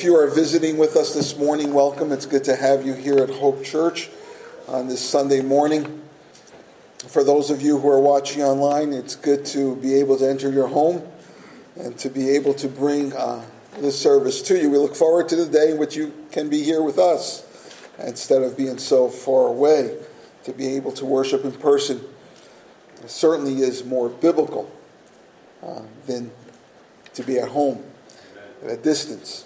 if you are visiting with us this morning, welcome. It's good to have you here at Hope Church on this Sunday morning. For those of you who are watching online, it's good to be able to enter your home and to be able to bring uh, this service to you. We look forward to the day in which you can be here with us instead of being so far away. To be able to worship in person certainly is more biblical uh, than to be at home at a distance.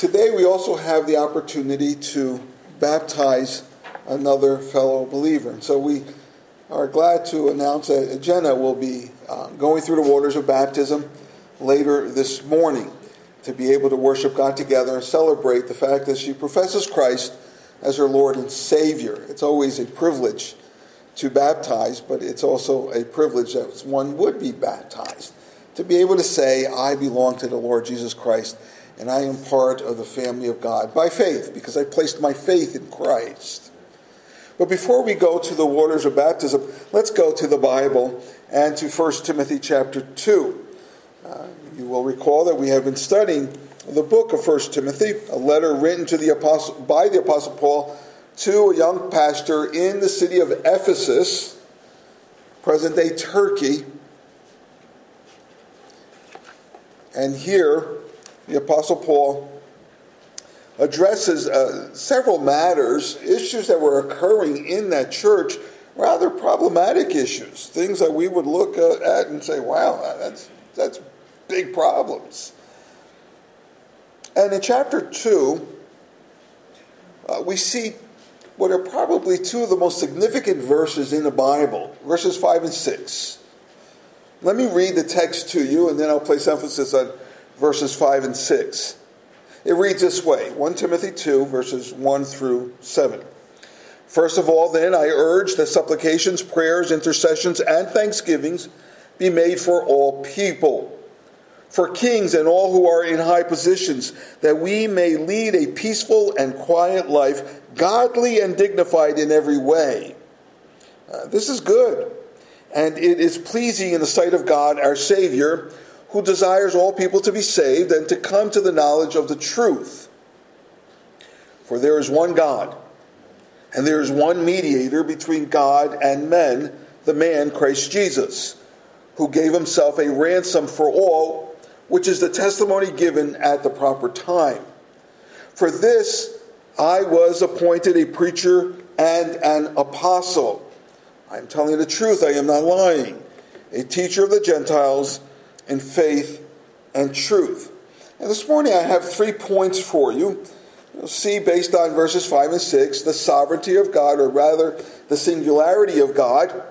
Today, we also have the opportunity to baptize another fellow believer. And so we are glad to announce that Jenna will be uh, going through the waters of baptism later this morning to be able to worship God together and celebrate the fact that she professes Christ as her Lord and Savior. It's always a privilege to baptize, but it's also a privilege that one would be baptized to be able to say, I belong to the Lord Jesus Christ and I am part of the family of God by faith because I placed my faith in Christ. But before we go to the waters of baptism, let's go to the Bible and to 1 Timothy chapter 2. Uh, you will recall that we have been studying the book of 1 Timothy, a letter written to the apostle, by the Apostle Paul to a young pastor in the city of Ephesus, present day Turkey, And here, the Apostle Paul addresses uh, several matters, issues that were occurring in that church, rather problematic issues, things that we would look uh, at and say, wow, that's, that's big problems. And in chapter 2, uh, we see what are probably two of the most significant verses in the Bible, verses 5 and 6. Let me read the text to you, and then I'll place emphasis on verses 5 and 6. It reads this way 1 Timothy 2, verses 1 through 7. First of all, then, I urge that supplications, prayers, intercessions, and thanksgivings be made for all people, for kings and all who are in high positions, that we may lead a peaceful and quiet life, godly and dignified in every way. Uh, this is good and it is pleasing in the sight of God our Savior, who desires all people to be saved and to come to the knowledge of the truth. For there is one God, and there is one mediator between God and men, the man Christ Jesus, who gave himself a ransom for all, which is the testimony given at the proper time. For this I was appointed a preacher and an apostle. I am telling the truth, I am not lying. A teacher of the Gentiles in faith and truth. And this morning I have three points for you. You'll see, based on verses 5 and 6, the sovereignty of God, or rather, the singularity of God.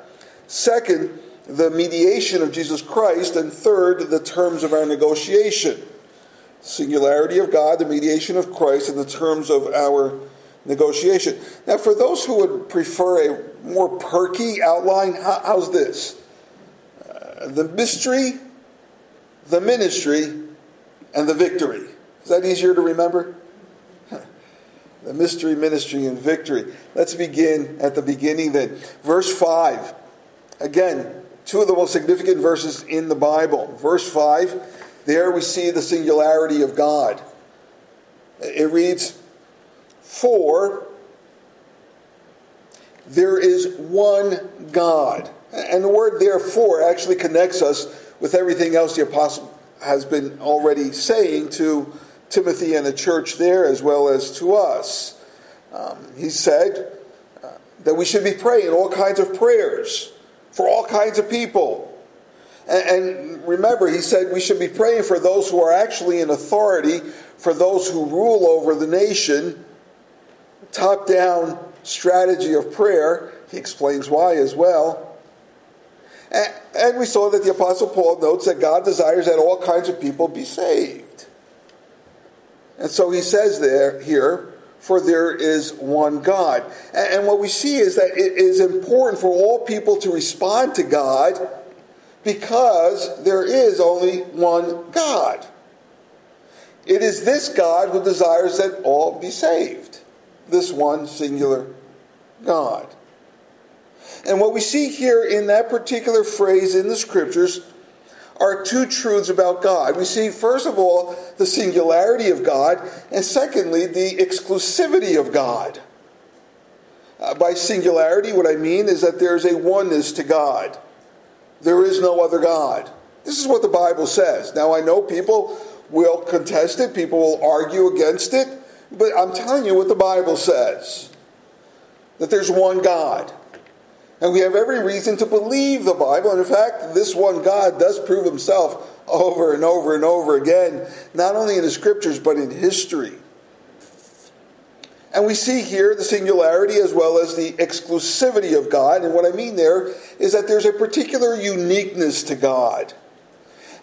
Second, the mediation of Jesus Christ. And third, the terms of our negotiation. Singularity of God, the mediation of Christ, and the terms of our negotiation. Now, for those who would prefer a more perky outline, how's this? Uh, the mystery, the ministry, and the victory. Is that easier to remember? the mystery, ministry, and victory. Let's begin at the beginning then. Verse 5. Again, two of the most significant verses in the Bible. Verse 5, there we see the singularity of God. It reads, For there is one God. And the word therefore actually connects us with everything else the apostle has been already saying to Timothy and the church there as well as to us. Um, he said uh, that we should be praying all kinds of prayers for all kinds of people. And, and remember, he said we should be praying for those who are actually in authority, for those who rule over the nation, top down strategy of prayer. He explains why as well. And we saw that the Apostle Paul notes that God desires that all kinds of people be saved. And so he says there, here, for there is one God. And what we see is that it is important for all people to respond to God because there is only one God. It is this God who desires that all be saved. This one singular God. And what we see here in that particular phrase in the scriptures are two truths about God. We see, first of all, the singularity of God, and secondly, the exclusivity of God. Uh, by singularity, what I mean is that there is a oneness to God. There is no other God. This is what the Bible says. Now, I know people will contest it, people will argue against it, but I'm telling you what the Bible says that there's one God. And we have every reason to believe the Bible. And in fact, this one God does prove himself over and over and over again, not only in the scriptures, but in history. And we see here the singularity as well as the exclusivity of God. And what I mean there is that there's a particular uniqueness to God.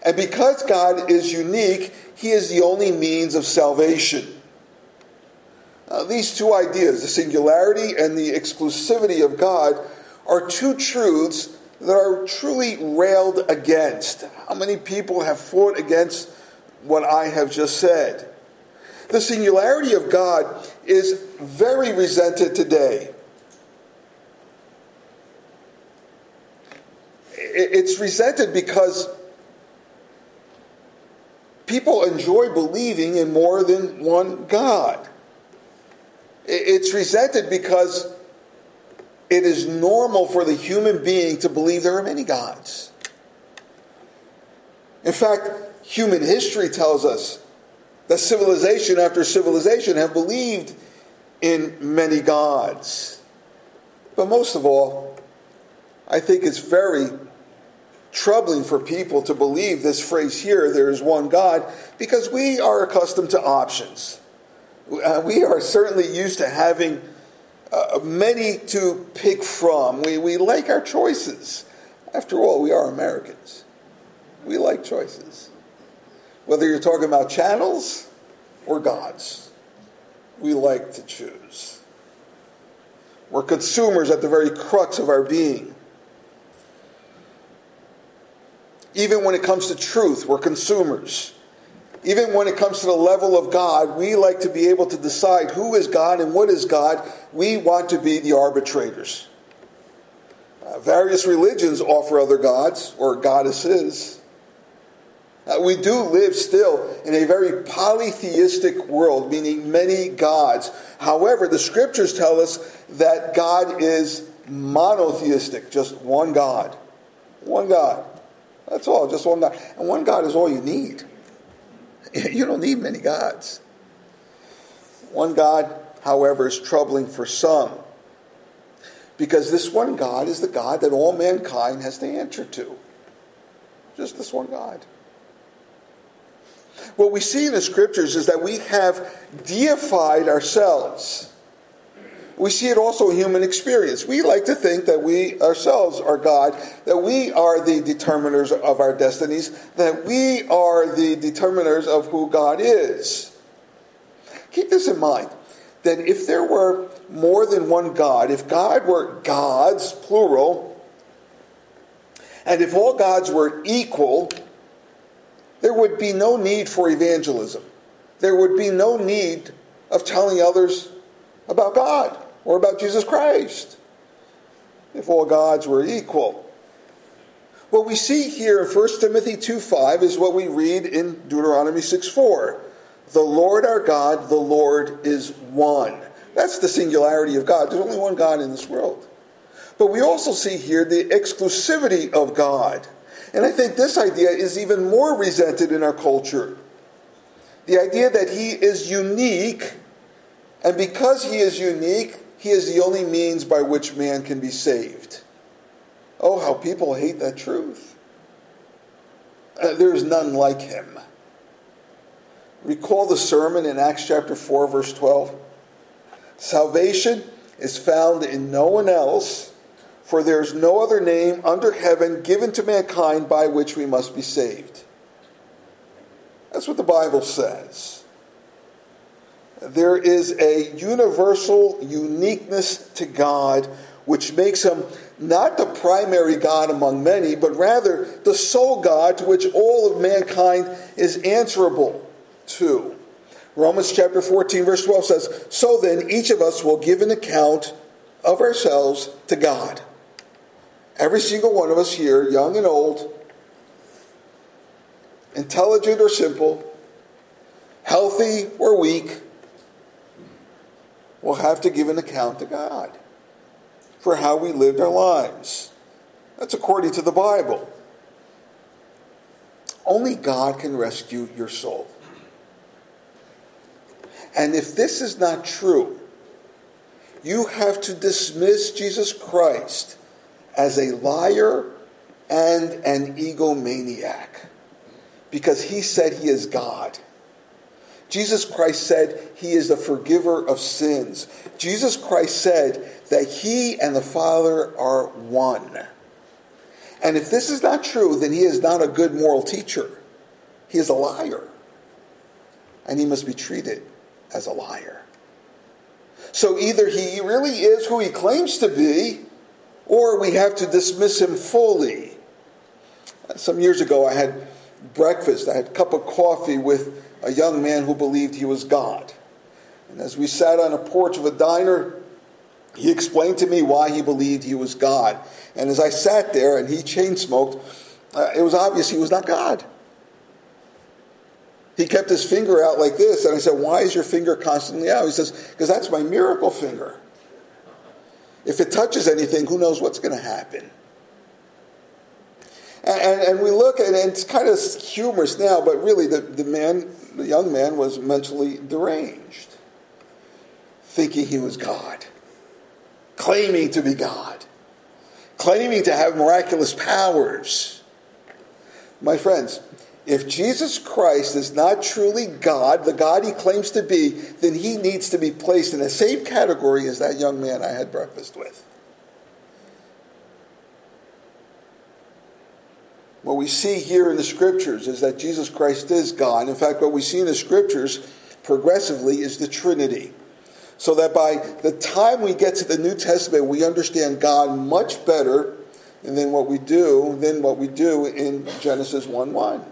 And because God is unique, He is the only means of salvation. Uh, these two ideas, the singularity and the exclusivity of God, are two truths that are truly railed against. How many people have fought against what I have just said? The singularity of God is very resented today. It's resented because people enjoy believing in more than one God. It's resented because it is normal for the human being to believe there are many gods. In fact, human history tells us that civilization after civilization have believed in many gods. But most of all, I think it's very troubling for people to believe this phrase here, there is one God, because we are accustomed to options. Uh, we are certainly used to having uh, many to pick from. We, we like our choices. After all, we are Americans. We like choices. Whether you're talking about channels or gods, we like to choose. We're consumers at the very crux of our being. Even when it comes to truth, we're consumers. Even when it comes to the level of God, we like to be able to decide who is God and what is God. We want to be the arbitrators. Uh, various religions offer other gods or goddesses. Uh, we do live still in a very polytheistic world, meaning many gods. However, the scriptures tell us that God is monotheistic, just one God. One God. That's all, just one God. And one God is all you need. You don't need many gods. One God, however, is troubling for some. Because this one God is the God that all mankind has to answer to. Just this one God. What we see in the scriptures is that we have deified ourselves. We see it also in human experience. We like to think that we ourselves are God, that we are the determiners of our destinies, that we are the determiners of who God is. Keep this in mind that if there were more than one God, if God were gods, plural, and if all gods were equal, there would be no need for evangelism. There would be no need of telling others about God or about Jesus Christ if all gods were equal. What we see here in 1 Timothy 2 5 is what we read in Deuteronomy 6 4. The Lord our God, the Lord is one. That's the singularity of God. There's only one God in this world. But we also see here the exclusivity of God. And I think this idea is even more resented in our culture. The idea that he is unique, and because he is unique, he is the only means by which man can be saved. Oh, how people hate that truth. Uh, there is none like him. Recall the sermon in Acts chapter 4, verse 12. Salvation is found in no one else, for there is no other name under heaven given to mankind by which we must be saved. That's what the Bible says there is a universal uniqueness to God which makes him not the primary God among many, but rather the sole God to which all of mankind is answerable to. Romans chapter 14, verse 12 says, So then, each of us will give an account of ourselves to God. Every single one of us here, young and old, intelligent or simple, healthy or weak, will have to give an account to God for how we lived our lives. That's according to the Bible. Only God can rescue your soul. And if this is not true, you have to dismiss Jesus Christ as a liar and an egomaniac because he said he is God. Jesus Christ said he is the forgiver of sins. Jesus Christ said that he and the Father are one. And if this is not true, then he is not a good moral teacher. He is a liar. And he must be treated as a liar. So either he really is who he claims to be, or we have to dismiss him fully. Some years ago, I had breakfast, I had a cup of coffee with a young man who believed he was God. And as we sat on a porch of a diner, he explained to me why he believed he was God. And as I sat there and he chain smoked, uh, it was obvious he was not God. He kept his finger out like this, and I said, Why is your finger constantly out? He says, Because that's my miracle finger. If it touches anything, who knows what's going to happen? And, and, and, we look at it, and it's kind of humorous now, but really the, the man, the young man, was mentally deranged, thinking he was God, claiming to be God, claiming to have miraculous powers. My friends, if Jesus Christ is not truly God, the God he claims to be, then he needs to be placed in the same category as that young man I had breakfast with. What we see here in the scriptures is that Jesus Christ is God. In fact, what we see in the scriptures progressively is the Trinity. So that by the time we get to the New Testament, we understand God much better than what we do than what we do in Genesis 1 1.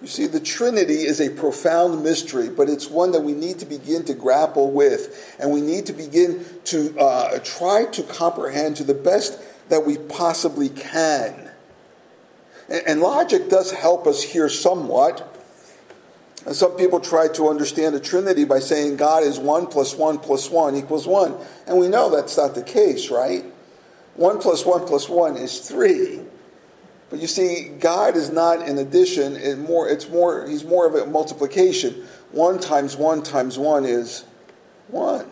You see, the Trinity is a profound mystery, but it's one that we need to begin to grapple with, and we need to begin to uh, try to comprehend to the best that we possibly can. And, logic does help us here somewhat. And some people try to understand the Trinity by saying God is 1 plus 1 plus 1 equals 1. And we know that's not the case, right? 1 plus 1 plus 1 is 3. But you see, God is not an addition. It more, it's more, he's more of a multiplication. One times one times one is one.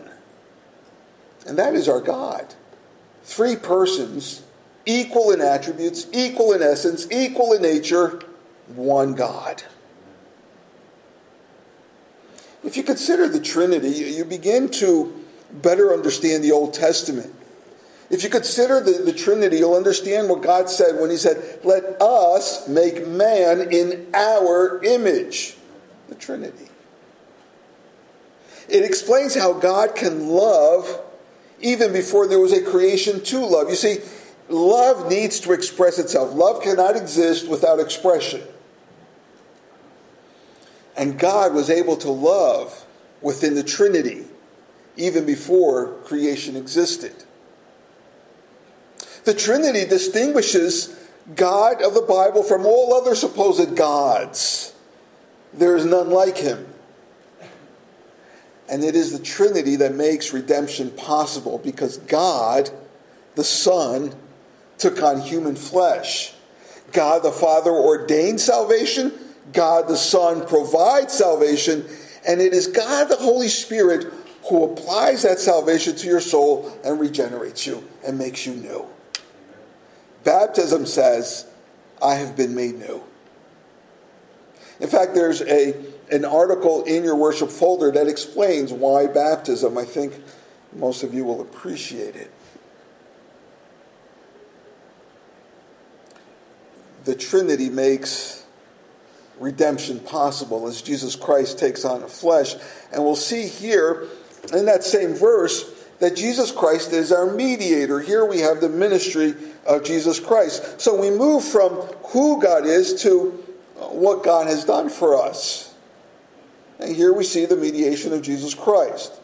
And that is our God. Three persons, equal in attributes, equal in essence, equal in nature, one God. If you consider the Trinity, you begin to better understand the Old Testament. If you consider the, the Trinity, you'll understand what God said when He said, Let us make man in our image. The Trinity. It explains how God can love even before there was a creation to love. You see, love needs to express itself. Love cannot exist without expression. And God was able to love within the Trinity even before creation existed. The Trinity distinguishes God of the Bible from all other supposed gods. There is none like him. And it is the Trinity that makes redemption possible because God, the Son, took on human flesh. God the Father ordained salvation, God the Son provides salvation, and it is God the Holy Spirit who applies that salvation to your soul and regenerates you and makes you new. Baptism says, I have been made new. In fact, there's a, an article in your worship folder that explains why baptism. I think most of you will appreciate it. The Trinity makes redemption possible as Jesus Christ takes on flesh. And we'll see here in that same verse that Jesus Christ is our mediator. Here we have the ministry of Jesus Christ. So we move from who God is to what God has done for us. And here we see the mediation of Jesus Christ.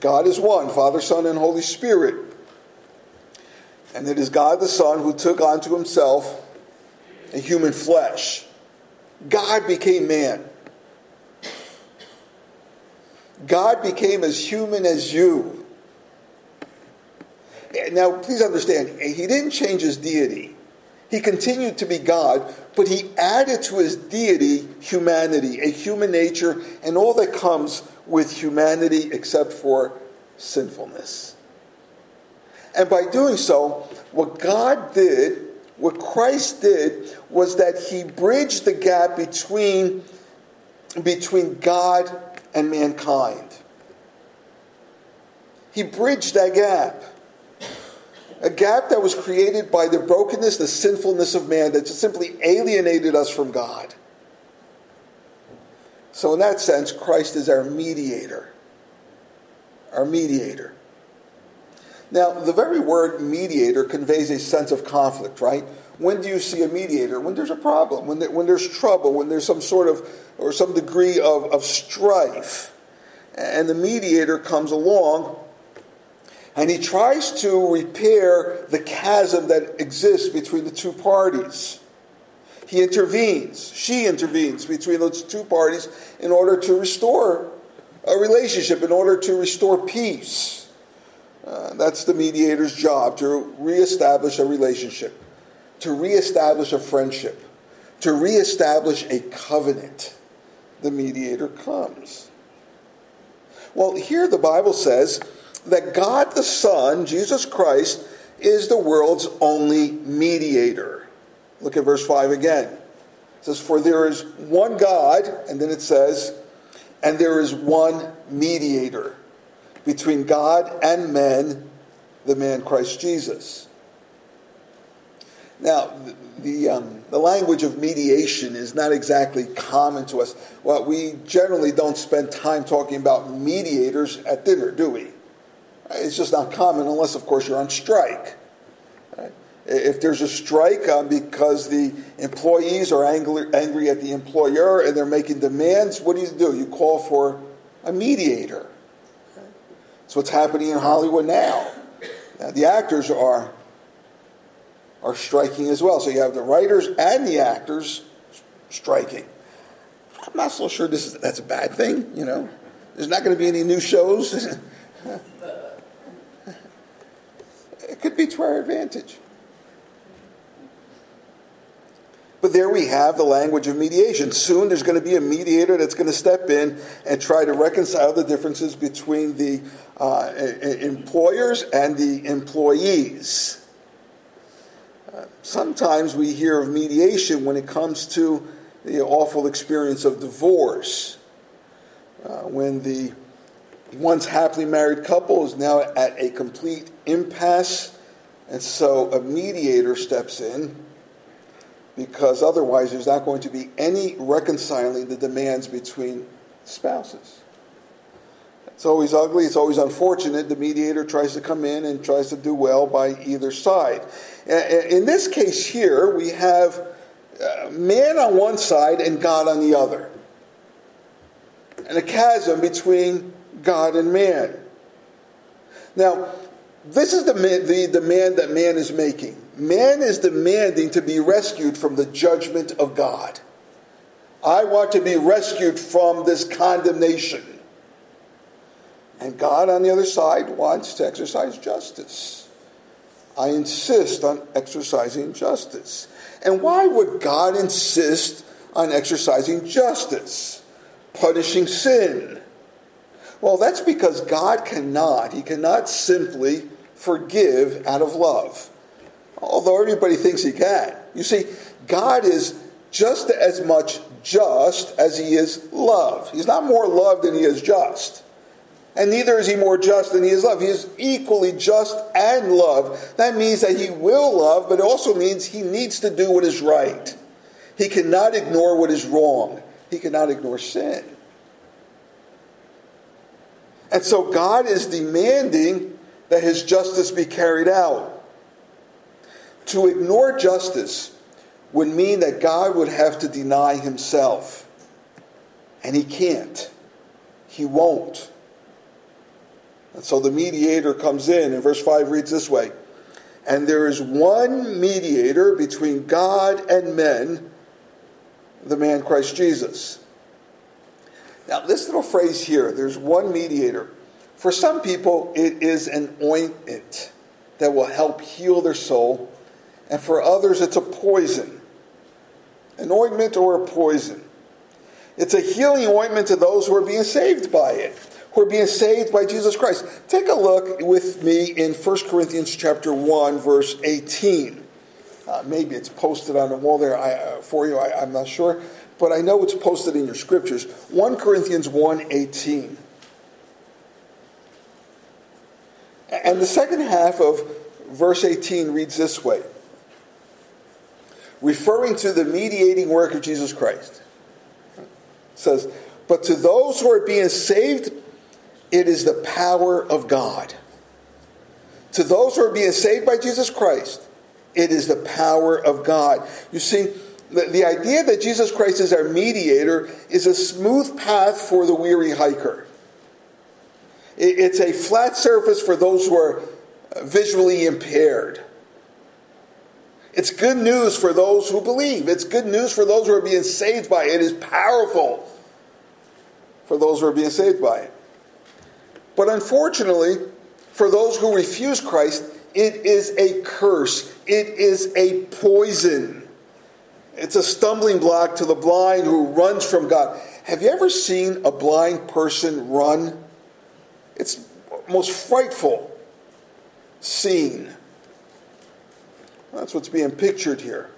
God is one Father, Son, and Holy Spirit. And it is God the Son who took onto himself a human flesh. God became man. God became as human as you. Now, please understand, he didn't change his deity. He continued to be God, but he added to his deity humanity, a human nature, and all that comes with humanity except for sinfulness. And by doing so, what God did, what Christ did, was that he bridged the gap between, between God and mankind. He bridged that gap. A gap that was created by the brokenness, the sinfulness of man that simply alienated us from God. So, in that sense, Christ is our mediator. Our mediator. Now, the very word mediator conveys a sense of conflict, right? When do you see a mediator? When there's a problem, when, there, when there's trouble, when there's some sort of, or some degree of, of strife. And the mediator comes along and he tries to repair the chasm that exists between the two parties. He intervenes, she intervenes between those two parties in order to restore a relationship, in order to restore peace. Uh, that's the mediator's job to reestablish a relationship, to reestablish a friendship, to reestablish a covenant. The mediator comes. Well, here the Bible says that God the Son, Jesus Christ, is the world's only mediator. Look at verse 5 again. It says, For there is one God, and then it says, and there is one mediator between God and men, the man Christ Jesus. Now, the, um, the language of mediation is not exactly common to us. Well, we generally don't spend time talking about mediators at dinner, do we? It's just not common unless, of course, you're on strike. If there's a strike um, because the employees are angry, angry at the employer and they're making demands, what do you do? You call for a mediator. That's what's happening in Hollywood now. now. The actors are are striking as well. So you have the writers and the actors striking. I'm not so sure this is that's a bad thing. You know, there's not going to be any new shows. it could be to our advantage. But there we have the language of mediation. Soon there's going to be a mediator that's going to step in and try to reconcile the differences between the uh, employers and the employees. Uh, sometimes we hear of mediation when it comes to the awful experience of divorce, uh, when the once happily married couple is now at a complete impasse, and so a mediator steps in because otherwise there's not going to be any reconciling the demands between spouses. It's always ugly, it's always unfortunate. The mediator tries to come in and tries to do well by either side. In this case here, we have uh, man on one side and God on the other, and a chasm between God and man. Now, this is the, the demand that man is making. Man is demanding to be rescued from the judgment of God. I want to be rescued from this condemnation. And God, on the other side, wants to exercise justice. I insist on exercising justice. And why would God insist on exercising justice? Punishing sin. Well, that's because God cannot, He cannot simply forgive out of love although everybody thinks he can. You see, God is just as much just as he is love. He's not more love than he is just. And neither is he more just than he is love. He is equally just and love. That means that he will love, but it also means he needs to do what is right. He cannot ignore what is wrong. He cannot ignore sin. And so God is demanding that his justice be carried out. To ignore justice would mean that God would have to deny himself. And he can't. He won't. And so the mediator comes in, and verse 5 reads this way And there is one mediator between God and men, the man Christ Jesus. Now, this little phrase here there's one mediator. For some people, it is an ointment that will help heal their soul, and for others, it's a poison. An ointment or a poison. It's a healing ointment to those who are being saved by it, who are being saved by Jesus Christ. Take a look with me in 1 Corinthians chapter 1, verse 18. Uh, maybe it's posted on the wall there I, uh, for you, I, I'm not sure but I know it's posted in your scriptures. 1 Corinthians 1:18. And the second half of verse 18 reads this way. Referring to the mediating work of Jesus Christ. It says, "But to those who are being saved, it is the power of God." To those who are being saved by Jesus Christ, it is the power of God. You see, the, the idea that Jesus Christ is our mediator is a smooth path for the weary hiker. It, it's a flat surface for those who are visually impaired. It's good news for those who believe. It's good news for those who are being saved by it. It is powerful for those who are being saved by it. But unfortunately, for those who refuse Christ, it is a curse. It is a poison. It's a stumbling block to the blind who runs from God. Have you ever seen a blind person run? It's most frightful scene. That's what's being pictured here.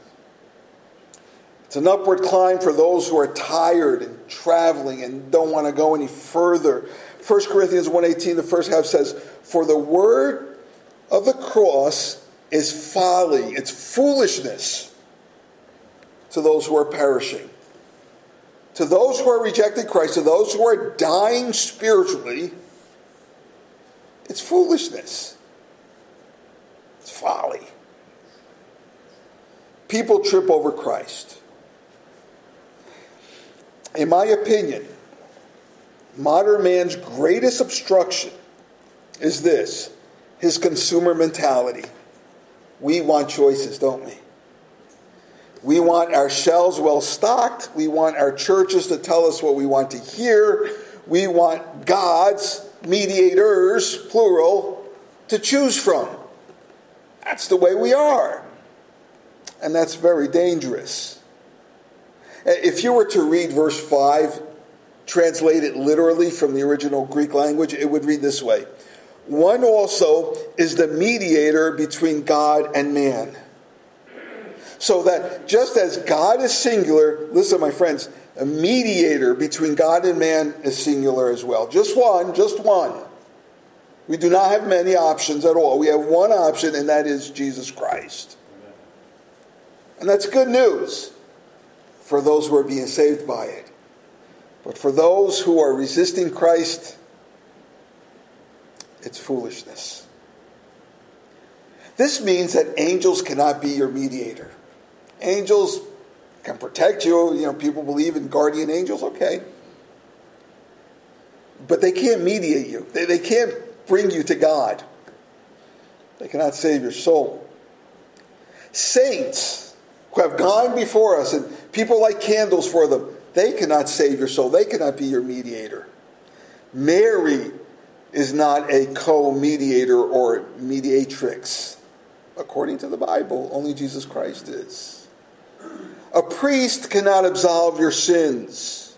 It's an upward climb for those who are tired and traveling and don't want to go any further. 1 Corinthians 1:18 the first half says, "For the word of the cross is folly, it's foolishness to those who are perishing. To those who are rejecting Christ, to those who are dying spiritually, it's foolishness. It's folly. People trip over Christ. In my opinion, modern man's greatest obstruction is this his consumer mentality. We want choices, don't we? We want our shelves well stocked. We want our churches to tell us what we want to hear. We want God's mediators, plural, to choose from. That's the way we are. And that's very dangerous. Uh, if you were to read verse 5, translate it literally from the original Greek language, it would read this way One also is the mediator between God and man so that just as God is singular, listen, my friends, a mediator between God and man is singular as well. Just one, just one. We do not have many options at all. We have one option, and that is Jesus Christ. And that's good news for those who are being saved by it. But for those who are resisting Christ, it's foolishness. This means that angels cannot be your mediator. Angels can protect you. You know, people believe in guardian angels. Okay. But they can't mediate you. They, they can't bring you to God. They cannot save your soul. Saints who have gone before us and people light candles for them, they cannot save your soul. They cannot be your mediator. Mary is not a co mediator or mediatrix. According to the Bible, only Jesus Christ is. A priest cannot absolve your sins.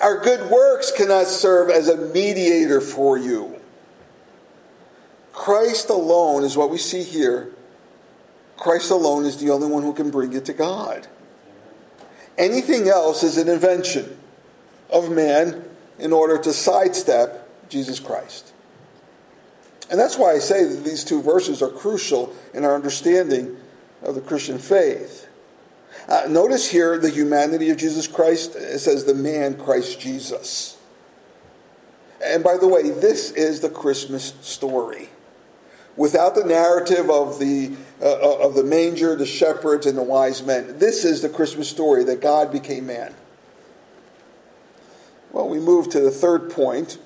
Our good works cannot serve as a mediator for you. Christ alone is what we see here. Christ alone is the only one who can bring you to God. Anything else is an invention of man in order to sidestep Jesus Christ. And that's why I say that these two verses are crucial in our understanding of the Christian faith. Uh, notice here the humanity of Jesus Christ. It says the man Christ Jesus. And by the way, this is the Christmas story. Without the narrative of the, uh, uh, of the manger, the shepherds, and the wise men, this is the Christmas story that God became man. Well, we move to the third point.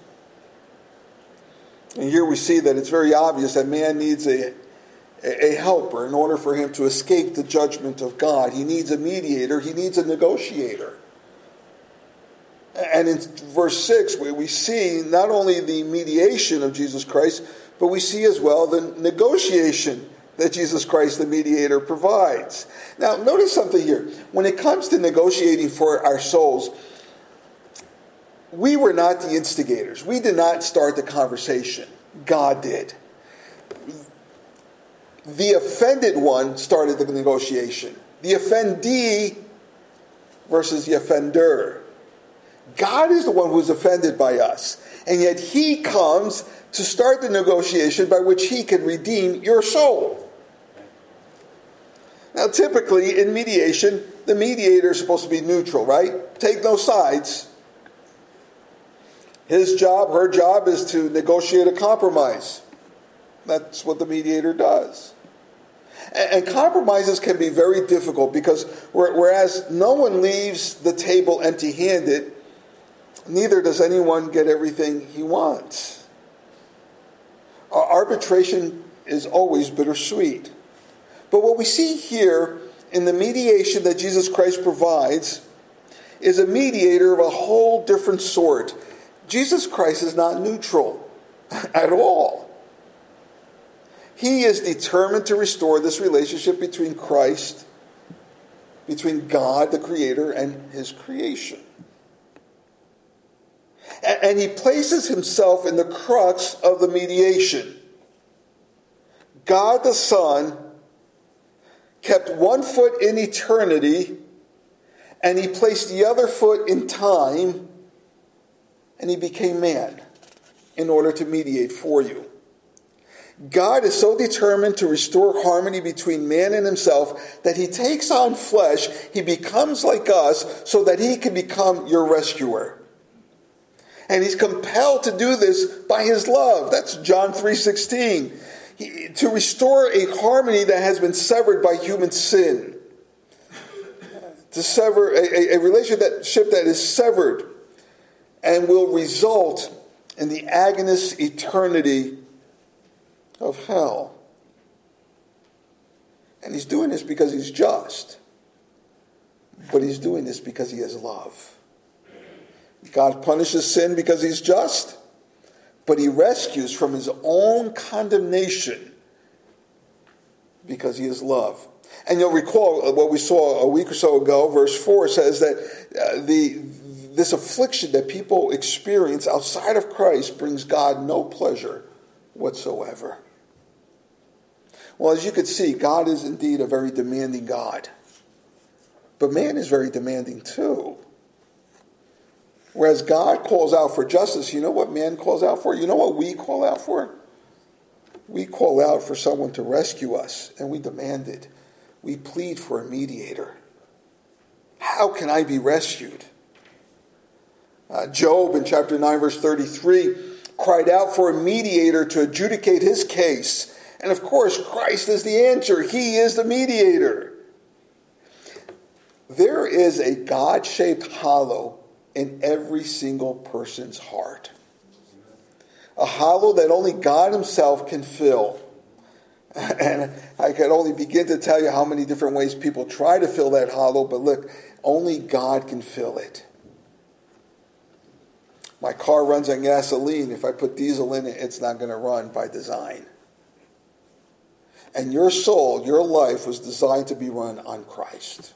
And here we see that it's very obvious that man needs a a helper in order for him to escape the judgment of God. He needs a mediator, he needs a negotiator. And in verse 6, we see not only the mediation of Jesus Christ, but we see as well the negotiation that Jesus Christ, the mediator, provides. Now, notice something here. When it comes to negotiating for our souls, we were not the instigators. We did not start the conversation. God did. The offended one started the negotiation. The offendee versus the offender. God is the one who's offended by us. And yet he comes to start the negotiation by which he can redeem your soul. Now, typically in mediation, the mediator is supposed to be neutral, right? Take no sides. His job, her job is to negotiate a compromise. That's what the mediator does. And, compromises can be very difficult because whereas no one leaves the table empty handed, neither does anyone get everything he wants. Arbitration is always bittersweet. But what we see here in the mediation that Jesus Christ provides is a mediator of a whole different sort. Jesus Christ is not neutral at all. He is determined to restore this relationship between Christ, between God, the Creator, and His creation. And he places himself in the crux of the mediation. God the Son kept one foot in eternity and he placed the other foot in time and he became man in order to mediate for you. God is so determined to restore harmony between man and himself that he takes on flesh, he becomes like us so that he can become your rescuer. And he's compelled to do this by his love. That's John 3:16. To restore a harmony that has been severed by human sin. To sever a, a relationship that is severed and will result in the agonist eternity of hell. And he's doing this because he's just. But he's doing this because he has love. God punishes sin because he's just, but he rescues from his own condemnation because he is love. And you'll recall what we saw a week or so ago, verse 4 says that uh, the this affliction that people experience outside of Christ brings God no pleasure whatsoever. Well, as you can see, God is indeed a very demanding God. But man is very demanding too. Whereas God calls out for justice, you know what man calls out for? You know what we call out for? We call out for someone to rescue us, and we demand it. We plead for a mediator. How can I be rescued? Uh, Job in chapter 9, verse 33, cried out for a mediator to adjudicate his case. And of course, Christ is the answer. He is the mediator. There is a God shaped hollow in every single person's heart. A hollow that only God Himself can fill. And I can only begin to tell you how many different ways people try to fill that hollow, but look, only God can fill it. My car runs on gasoline. If I put diesel in it, it's not going to run by design. And your soul, your life was designed to be run on Christ.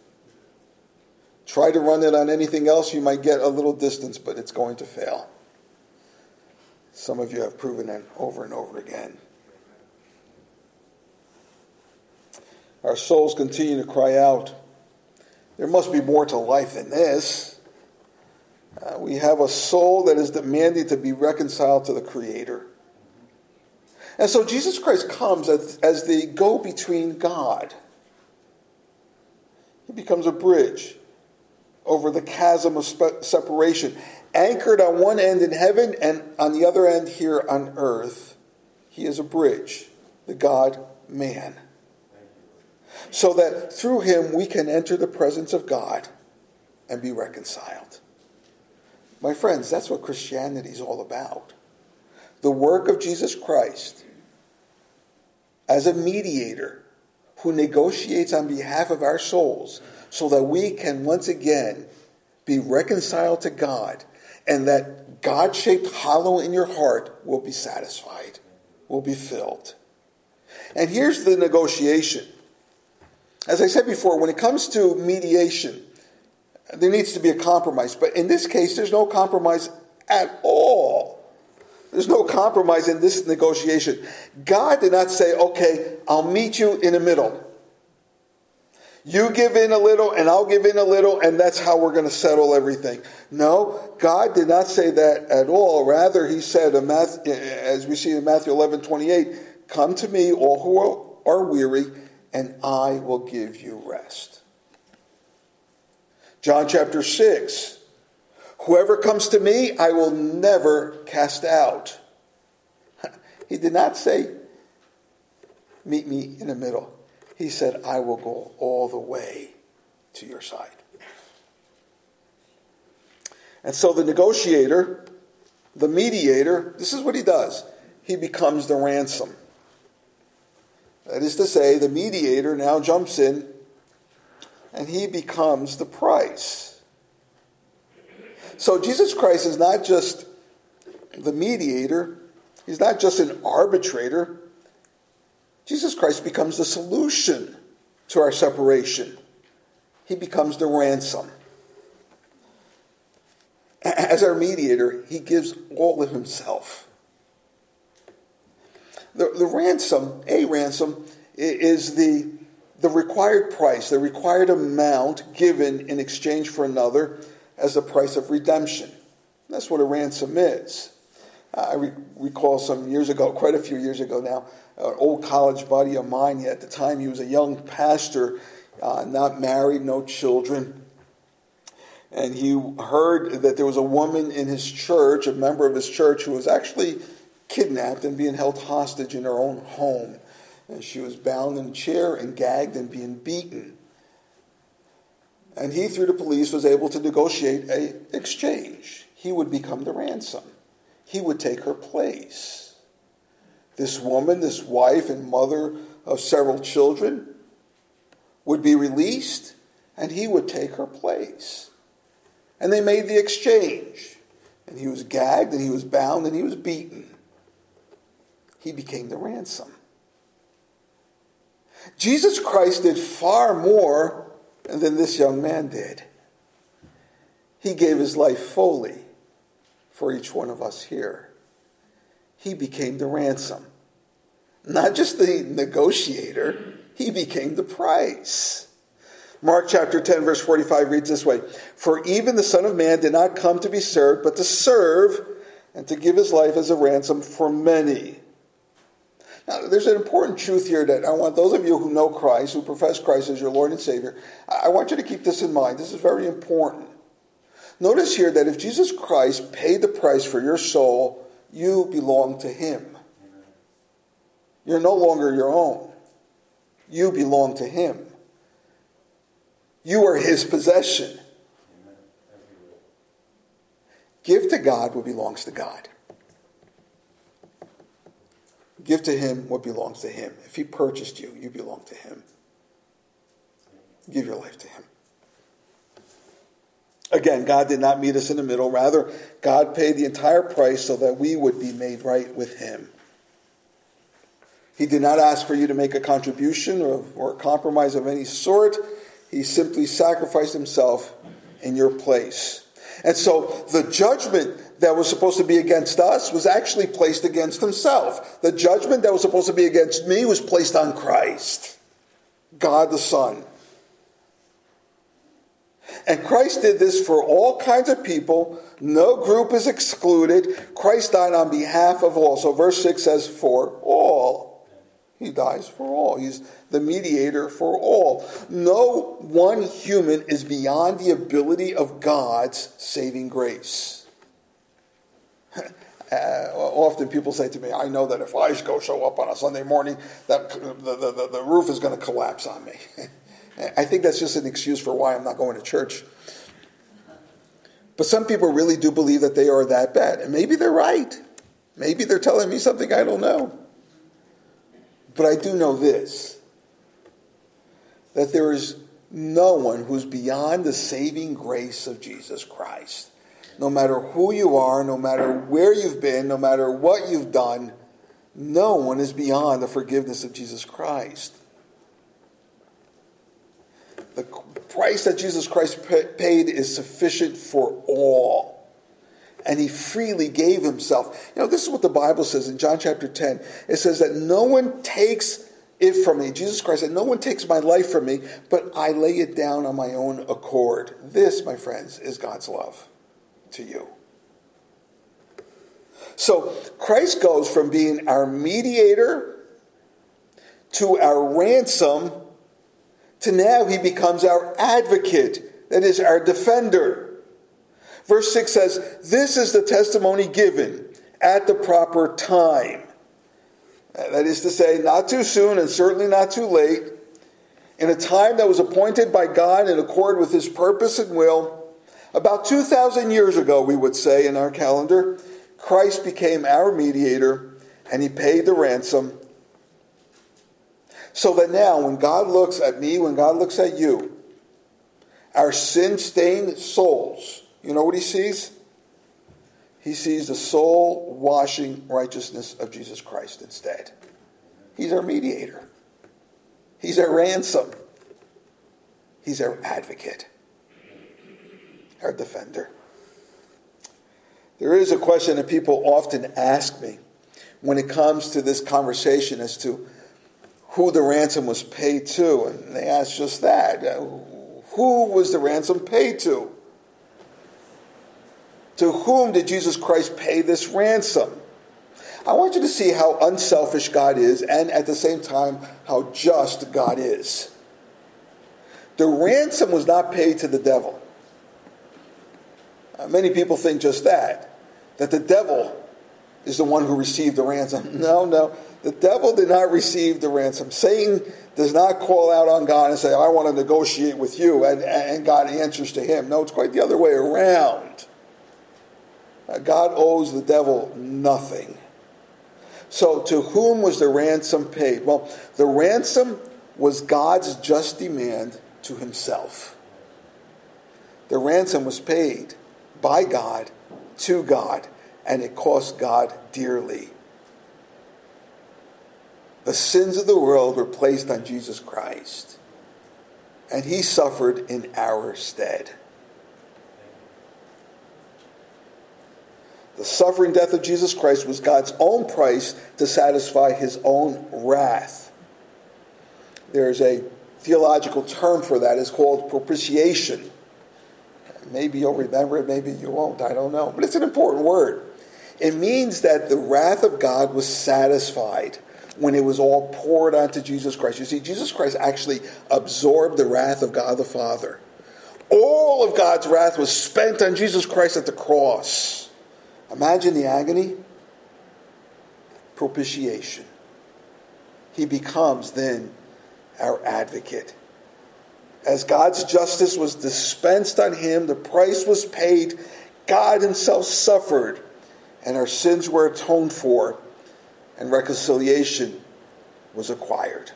Try to run it on anything else, you might get a little distance, but it's going to fail. Some of you have proven that over and over again. Our souls continue to cry out. There must be more to life than this. Uh, we have a soul that is demanding to be reconciled to the Creator. And so Jesus Christ comes as, as the go between God. He becomes a bridge over the chasm of separation, anchored on one end in heaven and on the other end here on earth. He is a bridge, the God man. So that through him we can enter the presence of God and be reconciled. My friends, that's what Christianity is all about. The work of Jesus Christ as a mediator who negotiates on behalf of our souls so that we can once again be reconciled to God and that God shaped hollow in your heart will be satisfied, will be filled. And here's the negotiation. As I said before, when it comes to mediation, there needs to be a compromise. But in this case, there's no compromise at all. There's no compromise in this negotiation. God did not say, okay, I'll meet you in the middle. You give in a little, and I'll give in a little, and that's how we're going to settle everything. No, God did not say that at all. Rather, He said, as we see in Matthew 11 28, Come to me, all who are weary, and I will give you rest. John chapter 6 Whoever comes to me, I will never cast out. He did not say, Meet me in the middle. He said, I will go all the way to your side. And so the negotiator, the mediator, this is what he does he becomes the ransom. That is to say, the mediator now jumps in and he becomes the price. So Jesus Christ is not just the mediator, he's not just an arbitrator, Christ becomes the solution to our separation. He becomes the ransom. As our mediator, he gives all of himself. The, the ransom, a ransom, is the, the required price, the required amount given in exchange for another as the price of redemption. That's what a ransom is. I re- recall some years ago, quite a few years ago now, an old college buddy of mine. At the time, he was a young pastor, uh, not married, no children. And he heard that there was a woman in his church, a member of his church, who was actually kidnapped and being held hostage in her own home. And she was bound in a chair and gagged and being beaten. And he, through the police, was able to negotiate a exchange. He would become the ransom. He would take her place. This woman, this wife and mother of several children, would be released and he would take her place. And they made the exchange. And he was gagged and he was bound and he was beaten. He became the ransom. Jesus Christ did far more than this young man did. He gave his life fully for each one of us here. He became the ransom not just the negotiator, he became the price. Mark chapter 10, verse 45 reads this way For even the Son of Man did not come to be served, but to serve and to give his life as a ransom for many. Now, there's an important truth here that I want those of you who know Christ, who profess Christ as your Lord and Savior, I want you to keep this in mind. This is very important. Notice here that if Jesus Christ paid the price for your soul, you belong to him. You're no longer your own. You belong to Him. You are His possession. Give to God what belongs to God. Give to Him what belongs to Him. If He purchased you, you belong to Him. Give your life to Him. Again, God did not meet us in the middle. Rather, God paid the entire price so that we would be made right with Him. He did not ask for you to make a contribution or, or a compromise of any sort. He simply sacrificed himself in your place. And so the judgment that was supposed to be against us was actually placed against himself. The judgment that was supposed to be against me was placed on Christ, God the Son. And Christ did this for all kinds of people. No group is excluded. Christ died on behalf of all. So verse 6 says, for all. He dies for all. He's the mediator for all. No one human is beyond the ability of God's saving grace. uh, often people say to me, I know that if I go show up on a Sunday morning, that the, the, the, the roof is going to collapse on me. I think that's just an excuse for why I'm not going to church. But some people really do believe that they are that bad. And maybe they're right. Maybe they're telling me something I don't know. But I do know this that there is no one who's beyond the saving grace of Jesus Christ. No matter who you are, no matter where you've been, no matter what you've done, no one is beyond the forgiveness of Jesus Christ. The price that Jesus Christ paid is sufficient for all. And he freely gave himself. You know, this is what the Bible says in John chapter 10. It says that no one takes it from me. Jesus Christ said, No one takes my life from me, but I lay it down on my own accord. This, my friends, is God's love to you. So Christ goes from being our mediator to our ransom to now he becomes our advocate, that is, our defender. Verse 6 says, This is the testimony given at the proper time. Uh, that is to say, not too soon and certainly not too late, in a time that was appointed by God in accord with his purpose and will. About 2,000 years ago, we would say in our calendar, Christ became our mediator and he paid the ransom. So that now, when God looks at me, when God looks at you, our sin stained souls, you know what he sees? He sees the soul washing righteousness of Jesus Christ instead. He's our mediator, He's our ransom, He's our advocate, our defender. There is a question that people often ask me when it comes to this conversation as to who the ransom was paid to. And they asked just that. Who was the ransom paid to? To whom did Jesus Christ pay this ransom? I want you to see how unselfish God is and at the same time how just God is. The ransom was not paid to the devil. Uh, many people think just that, that the devil is the one who received the ransom. No, no. The devil did not receive the ransom. Satan does not call out on God and say, I want to negotiate with you, and, and God answers to him. No, it's quite the other way around. Uh, God owes the devil nothing. So, to whom was the ransom paid? Well, the ransom was God's just demand to himself. The ransom was paid by God to God, and it cost God dearly. The sins of the world were placed on Jesus Christ, and he suffered in our stead. The suffering death of Jesus Christ was God's own price to satisfy his own wrath. There's a theological term for that. It's called propitiation. Maybe you'll remember it, maybe you won't. I don't know. But it's an important word. It means that the wrath of God was satisfied when it was all poured onto Jesus Christ. You see, Jesus Christ actually absorbed the wrath of God the Father. All of God's wrath was spent on Jesus Christ at the cross. Imagine the agony. Propitiation. He becomes then our advocate. As God's justice was dispensed on him, the price was paid, God himself suffered, and our sins were atoned for, and reconciliation was acquired.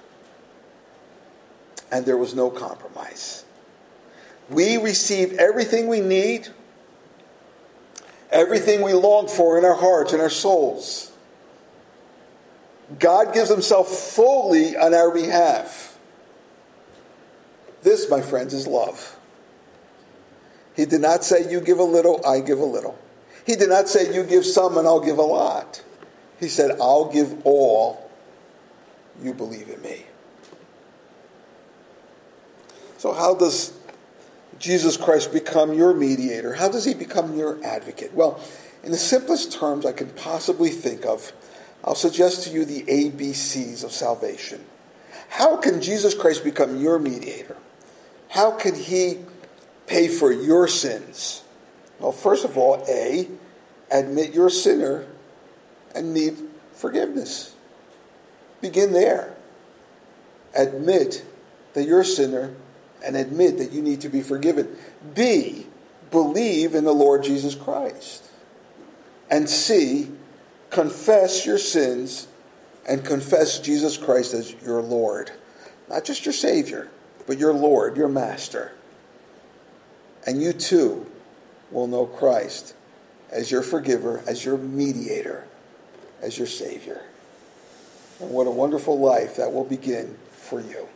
And there was no compromise. We receive everything we need everything we long for in our hearts and our souls. God gives himself fully on our behalf. This, my friends, is love. He did not say, You give a little, I give a little. He did not say, You give some and I'll give a lot. He said, I'll give all. You believe in me. So, how does Jesus Christ become your mediator? How does he become your advocate? Well, in the simplest terms I can possibly think of, I'll suggest to you the ABCs of salvation. How can Jesus Christ become your mediator? How can he pay for your sins? Well, first of all, A, admit you're a sinner and need forgiveness. Begin there. Admit that you're a sinner and admit that you need to be forgiven. B, believe in the Lord Jesus Christ. And C, confess your sins and confess Jesus Christ as your Lord. Not just your Savior, but your Lord, your Master. And you too will know Christ as your forgiver, as your mediator, as your Savior. And what a wonderful life that will begin for you.